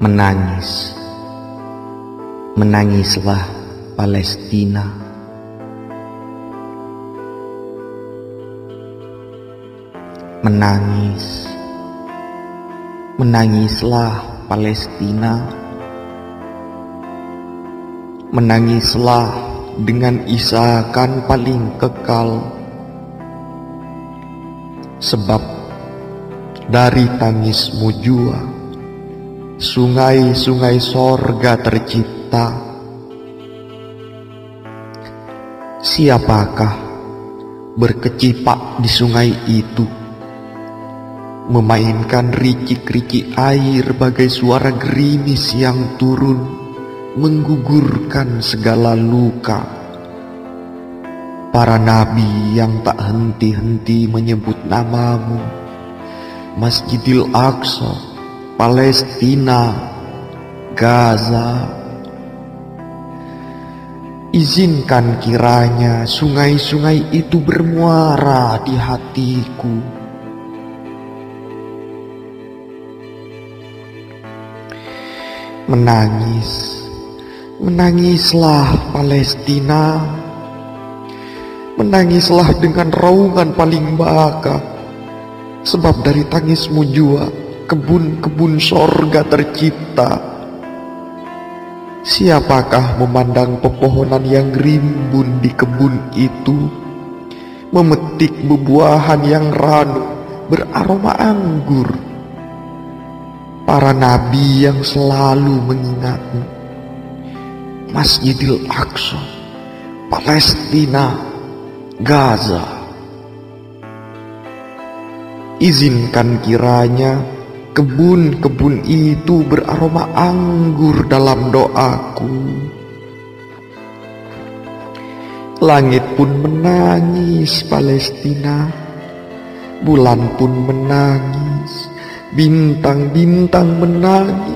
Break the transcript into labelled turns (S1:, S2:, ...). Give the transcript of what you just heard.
S1: menangis. Menangislah Palestina. Menangis. Menangislah Palestina. Menangislah dengan isakan paling kekal. Sebab dari tangismu jua sungai-sungai sorga tercipta. Siapakah berkecipak di sungai itu, memainkan ricik-ricik air bagai suara gerimis yang turun, menggugurkan segala luka. Para nabi yang tak henti-henti menyebut namamu, Masjidil Aqsa, Palestina, Gaza. Izinkan kiranya sungai-sungai itu bermuara di hatiku. Menangis, menangislah Palestina. Menangislah dengan raungan paling baka, sebab dari tangismu jua kebun-kebun sorga tercipta. Siapakah memandang pepohonan yang rimbun di kebun itu, memetik bebuahan yang ranu beraroma anggur? Para nabi yang selalu mengingatmu, Masjidil Aqsa, Palestina, Gaza. Izinkan kiranya Kebun-kebun itu beraroma anggur dalam doaku. Langit pun menangis Palestina, bulan pun menangis, bintang-bintang menangis.